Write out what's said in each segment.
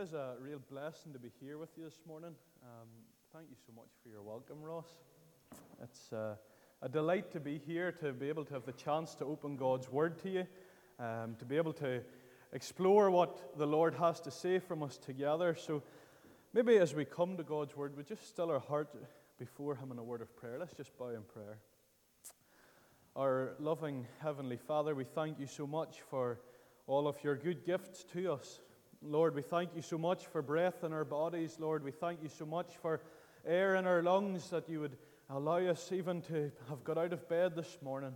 It is a real blessing to be here with you this morning. Um, thank you so much for your welcome, Ross. It's uh, a delight to be here, to be able to have the chance to open God's Word to you, um, to be able to explore what the Lord has to say from us together. So maybe as we come to God's Word, we just still our heart before Him in a word of prayer. Let's just bow in prayer. Our loving Heavenly Father, we thank you so much for all of your good gifts to us. Lord, we thank you so much for breath in our bodies. Lord, we thank you so much for air in our lungs that you would allow us even to have got out of bed this morning.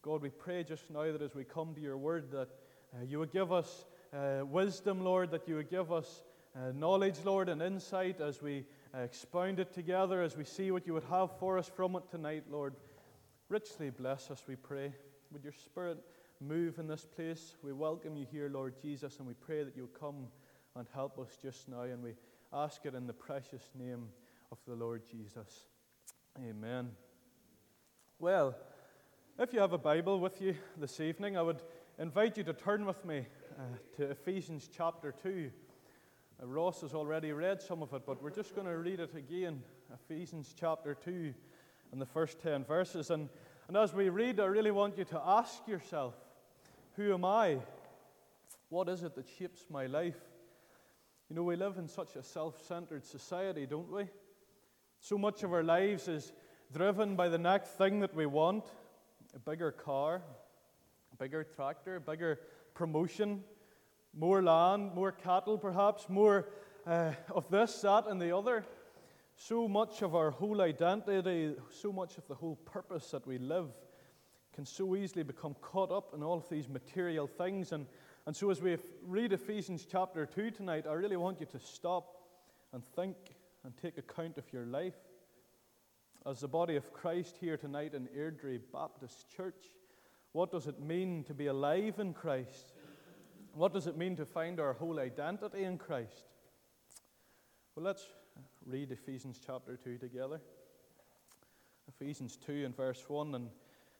God, we pray just now that as we come to your word, that uh, you would give us uh, wisdom, Lord, that you would give us uh, knowledge, Lord, and insight as we expound it together, as we see what you would have for us from it tonight, Lord. Richly bless us, we pray. Would your spirit move in this place. We welcome you here, Lord Jesus, and we pray that you'll come and help us just now. And we ask it in the precious name of the Lord Jesus. Amen. Well, if you have a Bible with you this evening, I would invite you to turn with me uh, to Ephesians chapter 2. Uh, Ross has already read some of it, but we're just going to read it again. Ephesians chapter 2 and the first 10 verses. And, and as we read, I really want you to ask yourself who am I? What is it that shapes my life? You know, we live in such a self centered society, don't we? So much of our lives is driven by the next thing that we want a bigger car, a bigger tractor, a bigger promotion, more land, more cattle, perhaps, more uh, of this, that, and the other. So much of our whole identity, so much of the whole purpose that we live can so easily become caught up in all of these material things. And, and so, as we read Ephesians chapter 2 tonight, I really want you to stop and think and take account of your life. As the body of Christ here tonight in Airdrie Baptist Church, what does it mean to be alive in Christ? What does it mean to find our whole identity in Christ? Well, let's read Ephesians chapter 2 together. Ephesians 2 and verse 1. And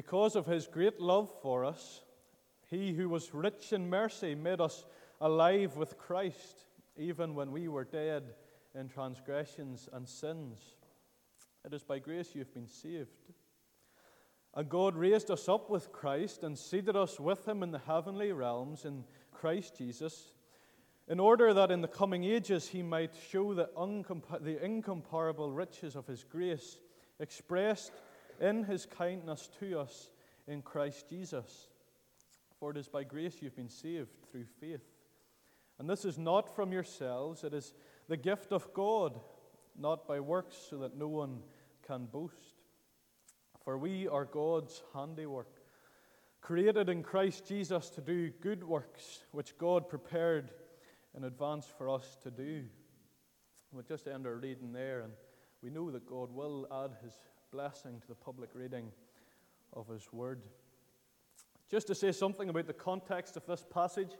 because of his great love for us, he who was rich in mercy made us alive with Christ, even when we were dead in transgressions and sins. It is by grace you have been saved. And God raised us up with Christ and seated us with him in the heavenly realms in Christ Jesus, in order that in the coming ages he might show the, the incomparable riches of his grace expressed in his kindness to us in Christ Jesus. For it is by grace you've been saved through faith. And this is not from yourselves, it is the gift of God, not by works, so that no one can boast. For we are God's handiwork, created in Christ Jesus to do good works, which God prepared in advance for us to do. We'll just end our reading there, and we know that God will add his blessing to the public reading of His Word. Just to say something about the context of this passage,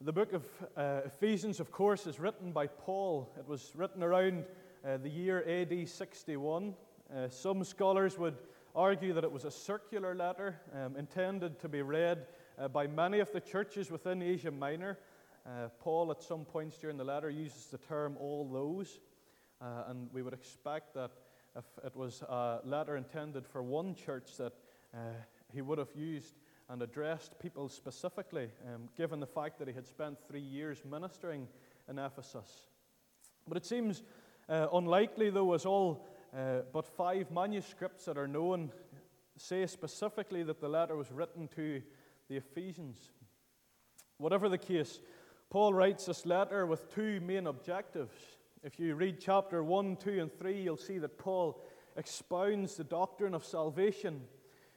the book of uh, Ephesians, of course, is written by Paul. It was written around uh, the year AD 61. Uh, some scholars would argue that it was a circular letter um, intended to be read uh, by many of the churches within Asia Minor. Uh, Paul, at some points during the letter, uses the term all those, uh, and we would expect that if it was a letter intended for one church that uh, he would have used and addressed people specifically, um, given the fact that he had spent three years ministering in Ephesus. But it seems uh, unlikely, though, as all uh, but five manuscripts that are known say specifically that the letter was written to the Ephesians. Whatever the case, Paul writes this letter with two main objectives. If you read chapter 1, 2, and 3, you'll see that Paul expounds the doctrine of salvation.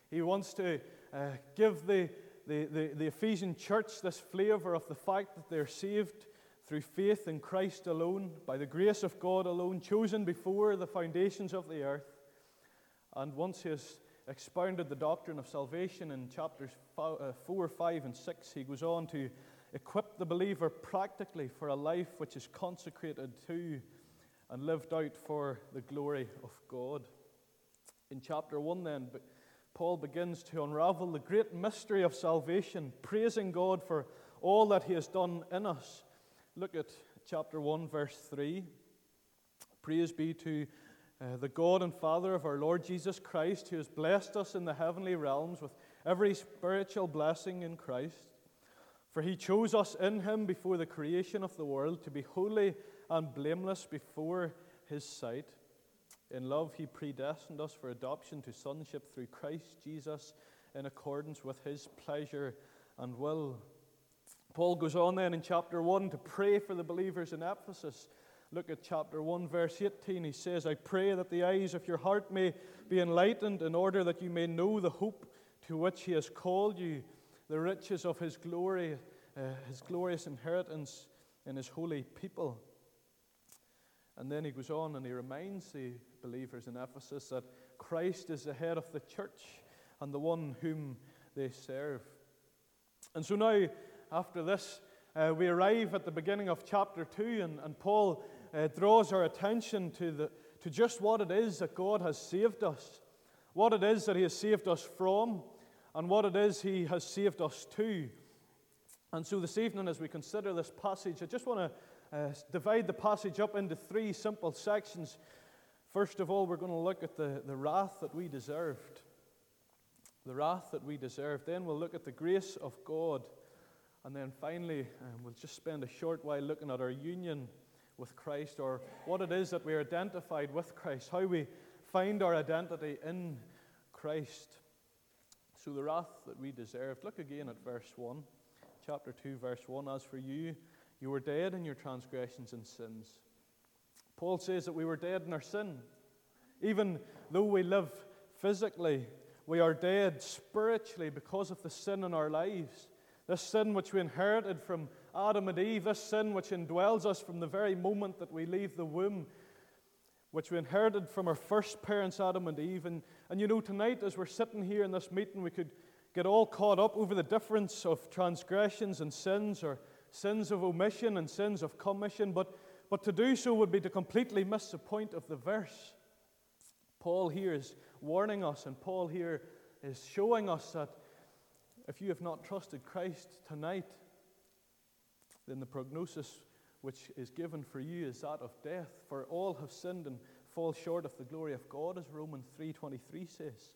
He wants to uh, give the the, the, the Ephesian church this flavor of the fact that they're saved through faith in Christ alone, by the grace of God alone, chosen before the foundations of the earth. And once he has expounded the doctrine of salvation in chapters uh, 4, 5, and 6, he goes on to equip the believer practically for a life which is consecrated to and lived out for the glory of God. In chapter 1, then, Paul begins to unravel the great mystery of salvation, praising God for all that he has done in us. Look at chapter 1, verse 3. Praise be to uh, the God and Father of our Lord Jesus Christ, who has blessed us in the heavenly realms with every spiritual blessing in Christ. For he chose us in him before the creation of the world to be holy and blameless before his sight. In love, he predestined us for adoption to sonship through Christ Jesus in accordance with his pleasure and will. Paul goes on then in chapter 1 to pray for the believers in Ephesus. Look at chapter 1, verse 18. He says, I pray that the eyes of your heart may be enlightened in order that you may know the hope to which he has called you, the riches of his glory, uh, his glorious inheritance in his holy people. And then he goes on and he reminds the believers in Ephesus that Christ is the head of the church and the one whom they serve. And so now, after this, uh, we arrive at the beginning of chapter 2, and, and Paul uh, draws our attention to, the, to just what it is that God has saved us, what it is that He has saved us from, and what it is He has saved us to. And so this evening, as we consider this passage, I just want to uh, divide the passage up into three simple sections. First of all, we're going to look at the, the wrath that we deserved. The wrath that we deserved. Then we'll look at the grace of God. And then finally, um, we'll just spend a short while looking at our union with Christ or what it is that we're identified with Christ, how we find our identity in Christ. So, the wrath that we deserved. Look again at verse 1, chapter 2, verse 1. As for you, you were dead in your transgressions and sins. Paul says that we were dead in our sin. Even though we live physically, we are dead spiritually because of the sin in our lives. This sin which we inherited from Adam and Eve, this sin which indwells us from the very moment that we leave the womb, which we inherited from our first parents, Adam and Eve. And, and you know, tonight, as we're sitting here in this meeting, we could get all caught up over the difference of transgressions and sins or sins of omission and sins of commission, but, but to do so would be to completely miss the point of the verse. Paul here is warning us, and Paul here is showing us that if you have not trusted Christ tonight, then the prognosis which is given for you is that of death. For all have sinned and fall short of the glory of God, as Romans 3:23 says.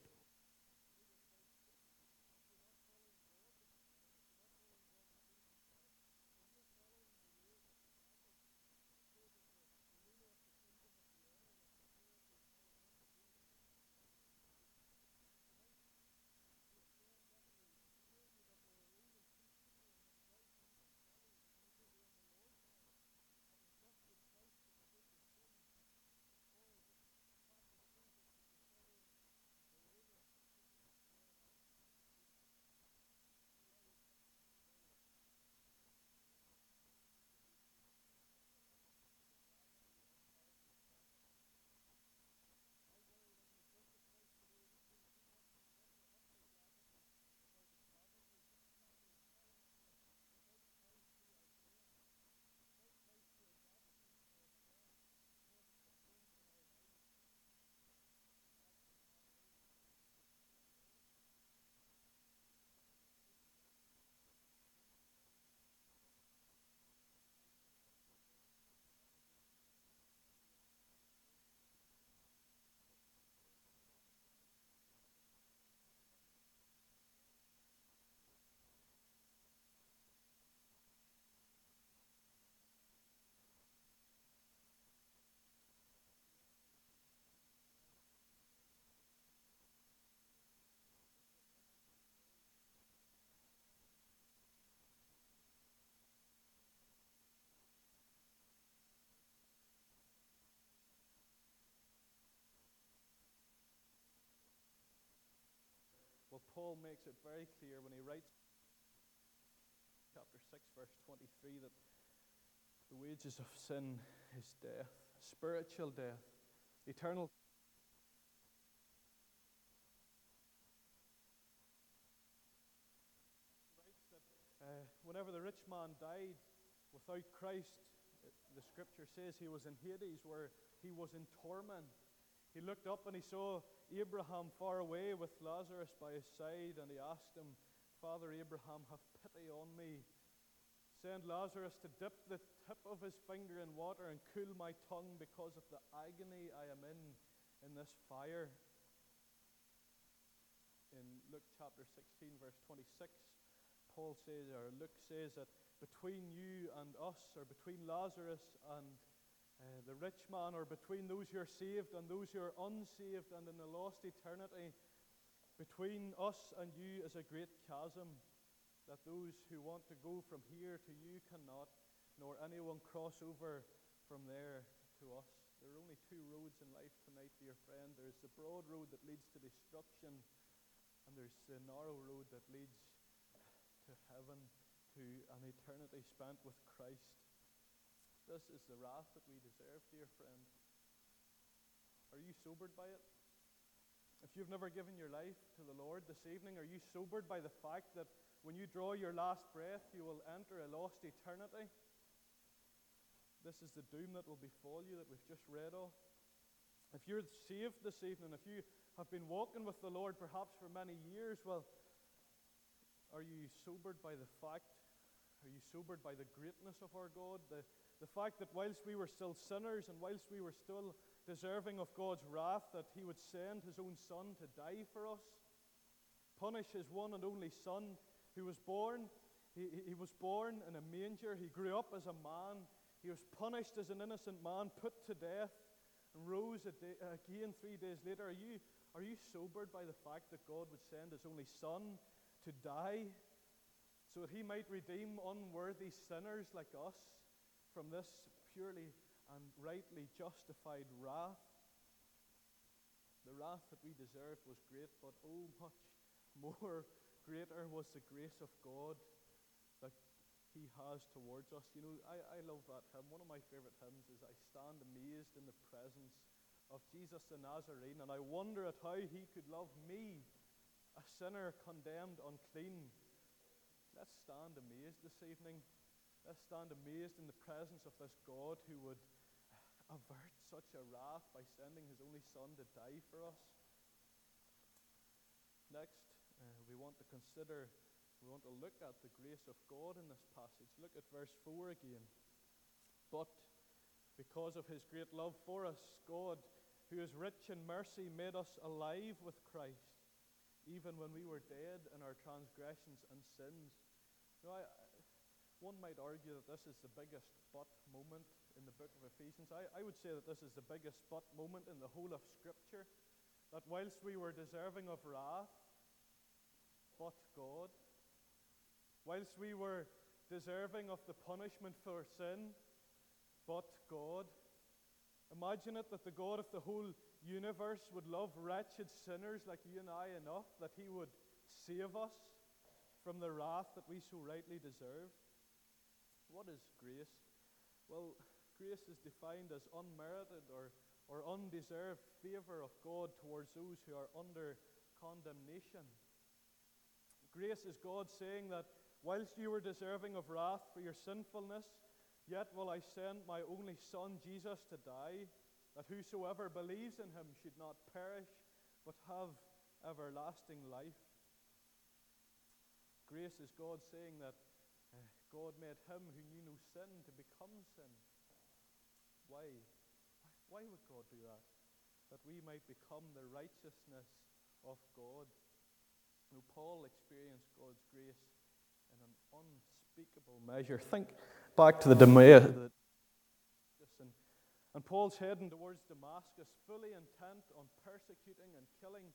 Well, Paul makes it very clear when he writes chapter 6, verse 23, that the wages of sin is death, spiritual death, eternal. Uh, whenever the rich man died without Christ, the scripture says he was in Hades, where he was in torment. He looked up and he saw Abraham far away with Lazarus by his side, and he asked him, Father Abraham, have pity on me. Send Lazarus to dip the tip of his finger in water and cool my tongue because of the agony I am in in this fire. In Luke chapter 16, verse 26, Paul says, or Luke says that between you and us, or between Lazarus and uh, the rich man, or between those who are saved and those who are unsaved and in the lost eternity, between us and you is a great chasm that those who want to go from here to you cannot, nor anyone cross over from there to us. There are only two roads in life tonight, dear friend. There's the broad road that leads to destruction, and there's the narrow road that leads to heaven, to an eternity spent with Christ. This is the wrath that we deserve, dear friend. Are you sobered by it? If you've never given your life to the Lord this evening, are you sobered by the fact that when you draw your last breath, you will enter a lost eternity? This is the doom that will befall you that we've just read of. If you're saved this evening, if you have been walking with the Lord perhaps for many years, well, are you sobered by the fact? Are you sobered by the greatness of our God? The, the fact that whilst we were still sinners and whilst we were still deserving of God's wrath, that He would send His own Son to die for us, punish His one and only Son who was born. He, he was born in a manger. He grew up as a man. He was punished as an innocent man, put to death, and rose day, again three days later. Are you, are you sobered by the fact that God would send His only Son to die so that He might redeem unworthy sinners like us from this purely and rightly justified wrath? The wrath that we deserved was great, but oh, much more greater was the grace of God that he has towards us. You know, I, I love that hymn. One of my favorite hymns is I stand amazed in the presence of Jesus the Nazarene, and I wonder at how he could love me, a sinner condemned unclean. Let's stand amazed this evening. Let's stand amazed in the presence of this God who would avert such a wrath by sending his only Son to die for us. Next, uh, we want to consider we want to look at the grace of God in this passage. Look at verse 4 again. But because of his great love for us, God, who is rich in mercy, made us alive with Christ, even when we were dead in our transgressions and sins. Now, I, one might argue that this is the biggest but moment in the book of Ephesians. I, I would say that this is the biggest but moment in the whole of Scripture. That whilst we were deserving of wrath, but God, whilst we were deserving of the punishment for sin, but God. Imagine it that the God of the whole universe would love wretched sinners like you and I enough that he would save us from the wrath that we so rightly deserve. What is grace? Well, grace is defined as unmerited or, or undeserved favor of God towards those who are under condemnation. Grace is God saying that Whilst you were deserving of wrath for your sinfulness, yet will I send my only Son, Jesus, to die, that whosoever believes in him should not perish, but have everlasting life. Grace is God saying that God made him who knew no sin to become sin. Why? Why would God do that? That we might become the righteousness of God. You know, Paul experienced God's grace in an unspeakable measure. Think back to the Damascus. And Paul's heading towards Damascus, fully intent on persecuting and killing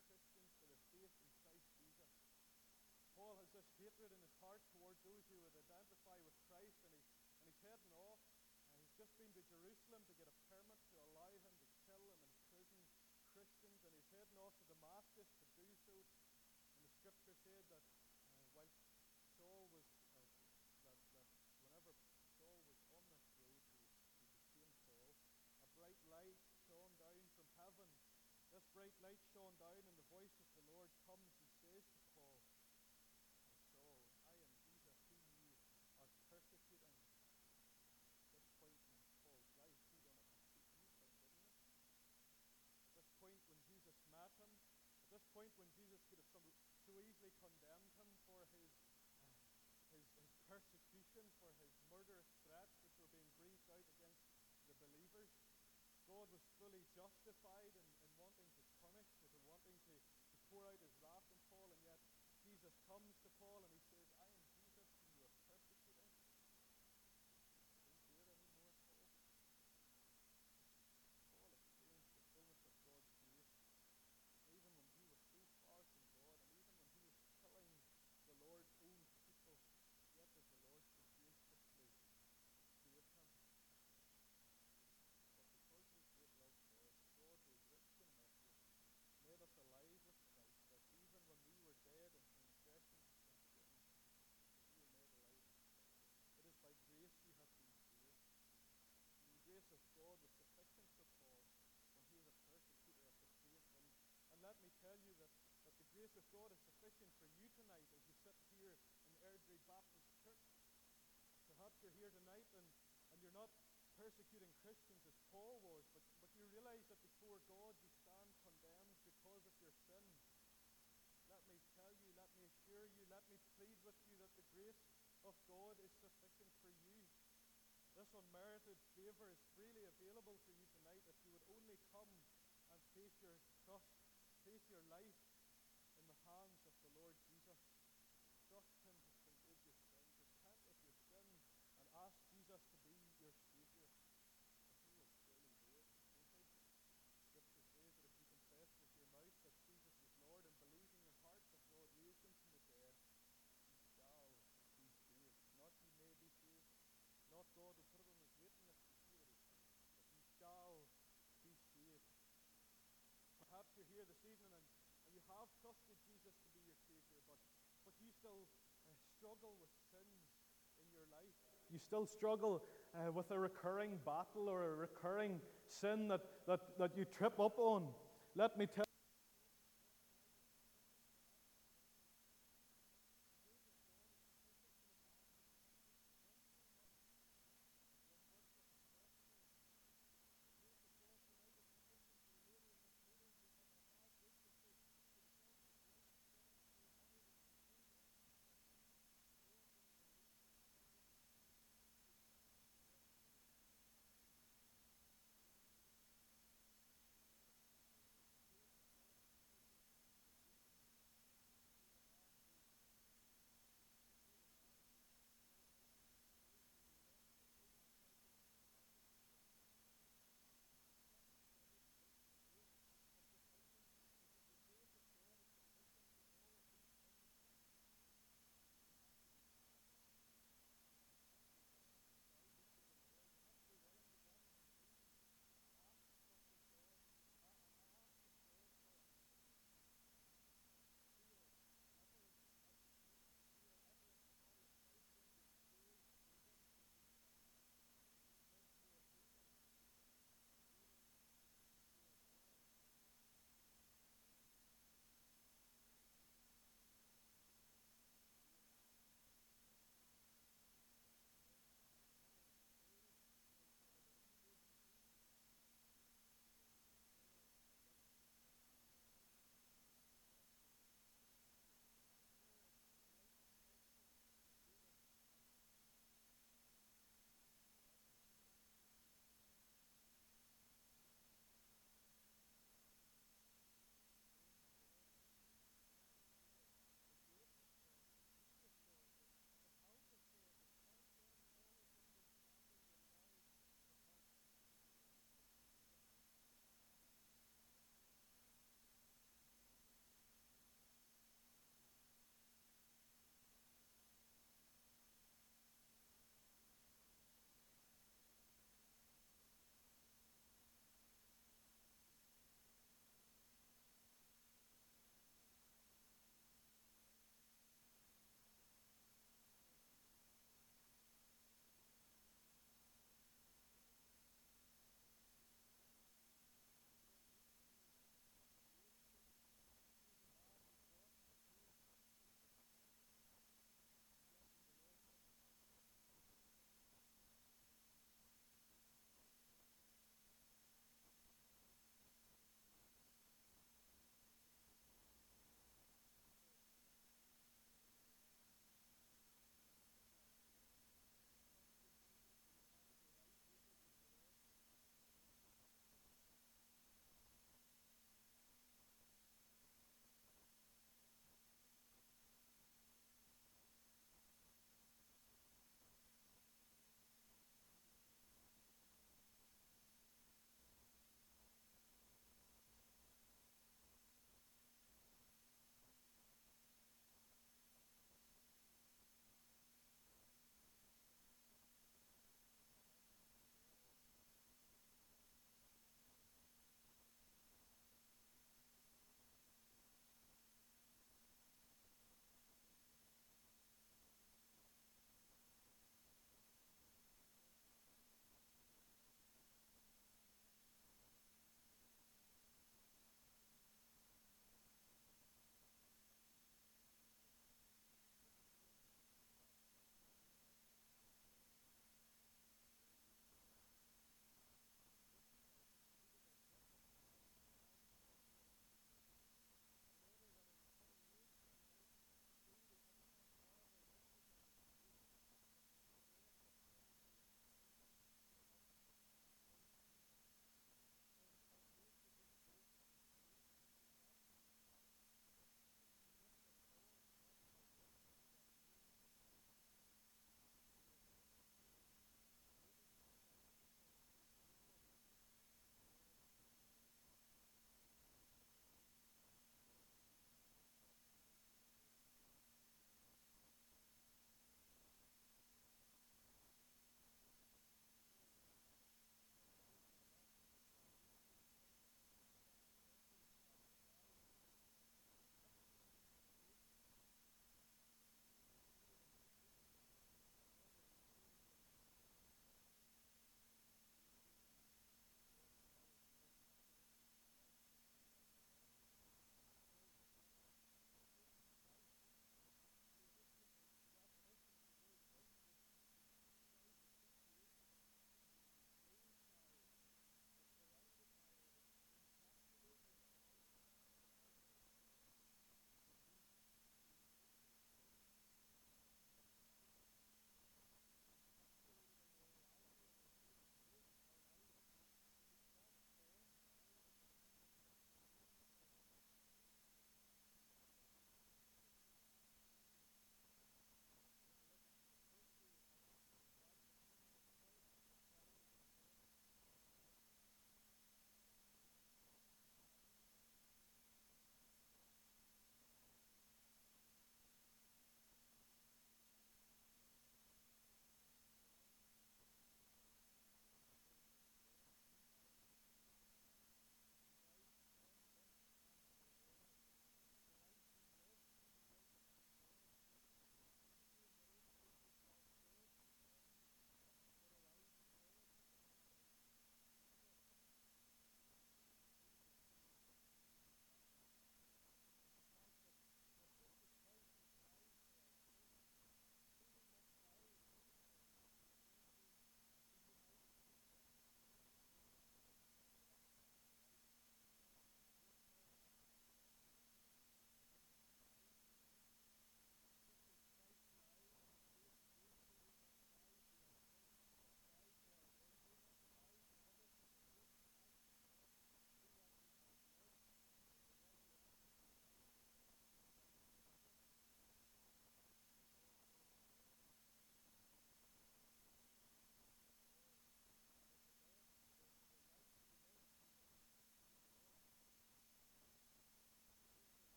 bright light shone down from heaven. This bright light shone down, and the voice of the Lord comes and says to Paul, My I am Jesus whom you are persecuting. This point in Paul's life, he'd on a complete thing, didn't it? At this point when Jesus met him, at this point when Jesus could have some, so easily condemned him for his, uh, his, his persecution, for his murderous God was fully justified in, in wanting to punish, to wanting to, to pour out his wrath on Paul, and yet Jesus comes to Paul and he says, I am Jesus whom you are persecuting. Don't do it anymore, Paul. Paul experienced the fullness of God's grace, even when he was so far from God, and even when he was killing the Lord's own people, yet did the Lord so graciously save him. But because of his great love for us, God, who is rich in mercy, made us alive with Christ, that even when we were dead in transgressions and sins, that we were made alive with Christ. It is by grace you have been saved. And the grace of God was sufficient for Paul when he was a persecutor of the faith. And, and let me tell you that, that the grace of God is sufficient for you tonight as you sit here in Airdrie Baptist Church. Perhaps you're here tonight and, and you're not persecuting Christians as Paul was, but, but you realize that before God you stand condemned because of your sin. Let me tell you, let me assure you, let me plead with you that the grace of God is sufficient for you. This unmerited favor is freely available for you tonight if you would only come and place your trust, place your life in the hands of the Lord Jesus. Trust Him to forgive your sins. Repent of your sin and ask Jesus to be your Savior. And He will surely do it, won't He? Scripture says that if you confess with your mouth that Jesus is Lord and believe in your heart that God raised Him from the dead, you shall be saved. Not you may be saved. Not God will put it on His waiting list to see what He thinks, but you shall be saved. Perhaps you're here this evening and, and you have trusted Jesus to be your Savior, but, but you still uh, struggle with in your life. You still struggle uh, with a recurring battle or a recurring sin that, that, that you trip up on. Let me tell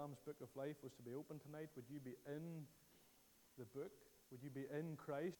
Lamb's Book of Life was to be open tonight, would you be in the book? Would you be in Christ?